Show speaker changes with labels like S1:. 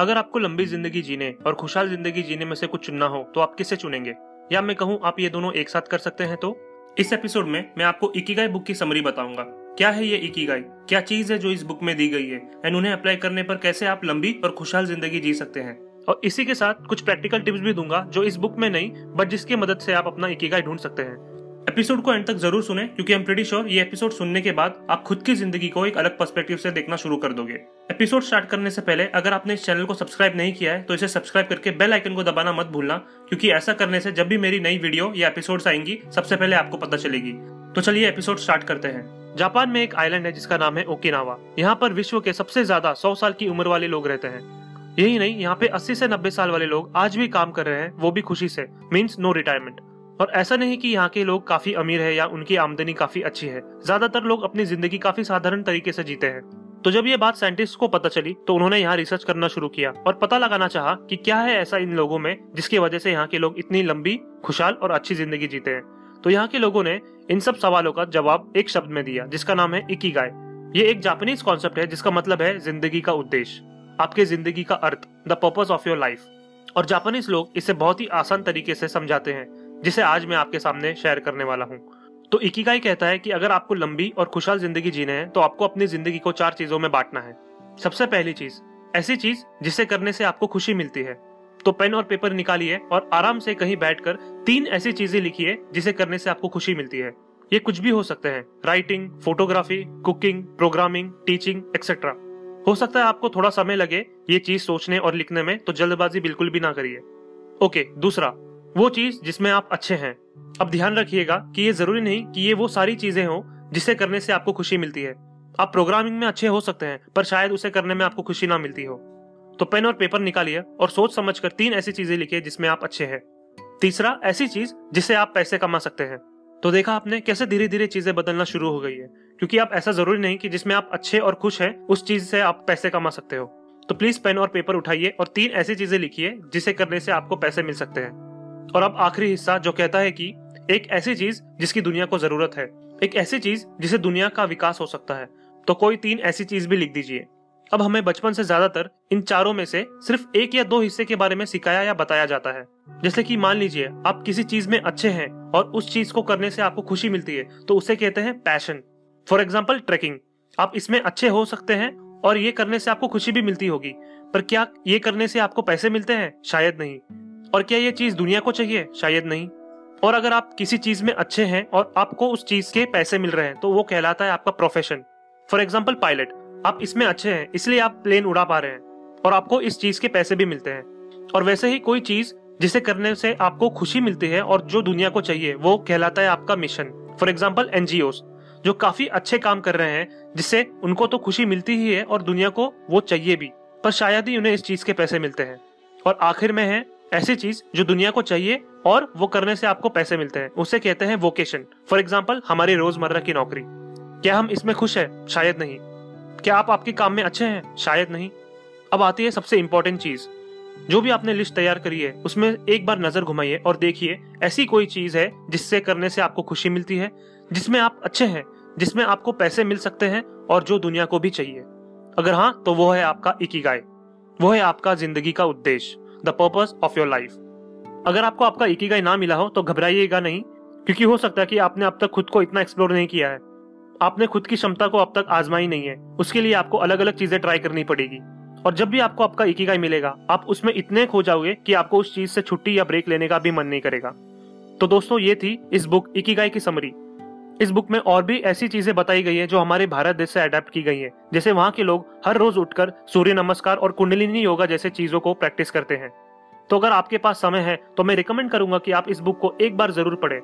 S1: अगर आपको लंबी ज़िंदगी जीने और खुशहाल ज़िंदगी जीने में से कुछ चुनना हो तो आप किसे चुनेंगे? या मैं कहूँ, आप ये दोनों एक साथ कर सकते हैं तो? इस एपिसोड में मैं आपको इकीगाई बुक की समरी बताऊँगा। क्या है ये इकीगाई क्या चीज़ है जो इस बुक में दी गई है? एंड उन्हें अप्लाई करने पर कैसे आप लंबी और खुशहाल ज़िंदगी जी सकते हैं? और इसी के साथ कुछ प्रैक्टिकल टिप्स भी दूँगा, जो इस बुक में नहीं बट जिसकी मदद से आप अपना इकीगाई ढूंढ सकते हैं। एपिसोड को एंड तक ज़रूर सुने, क्योंकि हम प्रीटी श्योर ये एपिसोड सुनने के बाद आप खुद की ज़िंदगी को एक अलग पर्सपेक्टिव से देखना शुरू कर दोगे। एपिसोड स्टार्ट करने से पहले, अगर आपने इस चैनल को सब्सक्राइब नहीं किया है तो इसे सब्सक्राइब करके बेल आइकन को दबाना मत भूलना, क्योंकि ऐसा करने से जब भी मेरी नई वीडियो या एपिसोड आएँगी, सबसे पहले आपको पता चलेगी। तो चलिए एपिसोड स्टार्ट करते हैं। जापान में एक आइलैंड है जिसका नाम है ओकिनावा यहाँ पर विश्व के सबसे ज़्यादा सौ साल की उम्र वाले लोग रहते हैं। यही नहीं, यहाँ पे 80 से 90 साल वाले लोग आज भी काम कर रहे हैं, वो भी खुशी से। मीन्स नो रिटायरमेंट और ऐसा नहीं कि यहाँ के लोग काफ़ी अमीर है या उनकी आमदनी काफ़ी अच्छी है। ज़्यादातर लोग अपनी ज़िंदगी काफ़ी साधारण तरीके से जीते हैं। तो जब ये बात साइंटिस्ट को पता चली तो उन्होंने यहाँ रिसर्च करना शुरू किया और पता लगाना चाहा कि क्या है ऐसा इन लोगों में जिसकी वजह से यहाँ के लोग इतनी लंबी, खुशहाल और अच्छी ज़िंदगी जीते हैं। तो यहाँ के लोगों ने इन सब सवालों का जवाब एक शब्द में दिया, जिसका नाम है इकीगाय ये एक जापानीज कॉन्सेप्ट है, जिसका मतलब है ज़िंदगी का उद्देश्य, आपके ज़िंदगी का अर्थ the purpose of your life और जापानीज लोग इसे बहुत ही आसान तरीके से समझाते हैं जिसे आज मैं आपके सामने शेयर करने वाला हूँ। तो इकिगाई कहता है कि अगर आपको लंबी और खुशहाल ज़िंदगी जीने हैं तो आपको अपनी ज़िंदगी को चार चीज़ों में बांटना है। सबसे पहली चीज़, ऐसी चीज़ जिसे करने से आपको खुशी मिलती है। तो पेन और पेपर निकालिए और आराम से कहीं बैठकर तीन ऐसी चीज़ें लिखिए जिसे करने से आपको खुशी मिलती है। ये कुछ भी हो सकते हैं। Writing photography cooking programming teaching etcetera हो सकता है आपको थोड़ा समय लगे ये चीज़ सोचने और लिखने में तो जल्दबाजी बिल्कुल भी ना करिए। ओके, दूसरा वो चीज़ जिसमें आप अच्छे हैं। अब ध्यान रखिएगा कि ये ज़रूरी नहीं कि ये वो सारी चीज़ें हो जिसे करने से आपको खुशी मिलती है। आप प्रोग्रामिंग में अच्छे हो सकते हैं, पर शायद उसे करने में आपको खुशी ना मिलती हो। तो पेन और पेपर निकालिए और सोच समझ कर तीन ऐसी चीज़ें लिखिए जिसमें आप अच्छे हैं। तीसरा, ऐसी चीज़ जिससे आप पैसे कमा सकते हैं। तो देखा आपने कैसे धीरे धीरे चीज़ें बदलना शुरू हो गई है। क्योंकि आप ऐसा ज़रूरी नहीं कि जिसमें आप अच्छे और खुश हैं, उस चीज़ से आप पैसे कमा सकते हो। तो प्लीज़ पेन और पेपर उठाइए और तीन ऐसी चीज़ें लिखिए जिसे करने से आपको पैसे मिल सकते हैं। और अब आखिरी हिस्सा जो कहता है कि एक ऐसी चीज़ जिसकी दुनिया को ज़रूरत है, एक ऐसी चीज़ जिसे दुनिया का विकास हो सकता है तो कोई तीन ऐसी चीज़ भी लिख दीजिए। अब हमें बचपन से ज़्यादातर इन चारों में से सिर्फ़ एक या दो हिस्से के बारे में सिखाया या बताया जाता है। जैसे कि मान लीजिए, आप किसी चीज़ में अच्छे हैं और उस चीज़ को करने से आपको खुशी मिलती है तो उसे कहते हैं पैशन। For example, trekking. आप इसमें अच्छे हो सकते हैं और ये करने से आपको खुशी भी मिलती होगी, पर क्या ये करने से आपको पैसे मिलते हैं? शायद नहीं। और क्या ये चीज़ दुनिया को चाहिए? शायद नहीं। और अगर आप किसी चीज़ में अच्छे हैं और आपको उस चीज़ के पैसे मिल रहे हैं तो वो कहलाता है आपका प्रोफेशन फॉर एग्ज़ाम्पल पायलट आप इसमें अच्छे हैं, इसलिए आप प्लेन उड़ा पा रहे हैं और आपको इस चीज़ के पैसे भी मिलते हैं। और वैसे ही कोई चीज़ जिसे करने से आपको खुशी मिलती है और जो दुनिया को चाहिए, वो कहलाता है आपका मिशन फॉर एग्ज़ाम्पल एनजीओ जो काफ़ी अच्छे काम कर रहे हैं, जिससे उनको तो खुशी मिलती ही है और दुनिया को वो चाहिए भी, पर शायद ही उन्हें इस चीज़ के पैसे मिलते हैं। और आखिर में है ऐसी चीज़ जो दुनिया को चाहिए और वो करने से आपको पैसे मिलते हैं। उसे कहते हैं वोकेशन फॉर एग्ज़ाम्पल हमारी रोज़मर्रा की नौकरी। क्या हम इसमें खुश है? शायद नहीं। क्या आप आपके काम में अच्छे हैं? शायद नहीं। अब आती है सबसे इम्पोर्टेंट चीज़। जो भी आपने लिस्ट तैयार करी है, उसमें एक बार नज़र घुमाइए और देखिए, ऐसी कोई चीज़ है जिससे करने से आपको खुशी मिलती है, जिसमें आप अच्छे हैं, जिसमें आपको पैसे मिल सकते हैं और जो दुनिया को भी चाहिए। अगर हाँ तो वो है आपका इकीगाई। वो है आपका ज़िंदगी का उद्देश्य। The purpose of your life अगर आपको आपका इकीगाई ना मिला हो तो घबराइएगा नहीं, क्योंकि हो सकता है कि आपने अब तक खुद को इतना एक्सप्लोर नहीं किया है। आपने खुद की क्षमता को अब तक आजमाई नहीं है। उसके लिए आपको अलग अलग चीज़ें ट्राई करनी पड़ेगी। और जब भी आपको आपका इकीगाई मिलेगा, आप उसमें इतने खो जाओगे कि आपको उस चीज़ से छुट्टी या ब्रेक लेने का भी मन नहीं करेगा। तो दोस्तों, ये थी इस बुक इकीगाई की समरी इस बुक में और भी ऐसी चीज़ें बताई गई है जो हमारे भारत देश से अडेप्ट की गई है। जैसे वहाँ के लोग हर रोज उठकर सूर्य नमस्कार और कुंडलिनी योगा जैसे चीज़ों को प्रैक्टिस करते हैं। तो अगर आपके पास समय है तो मैं रिकमेंड करूँगा कि आप इस बुक को एक बार ज़रूर पढ़ें।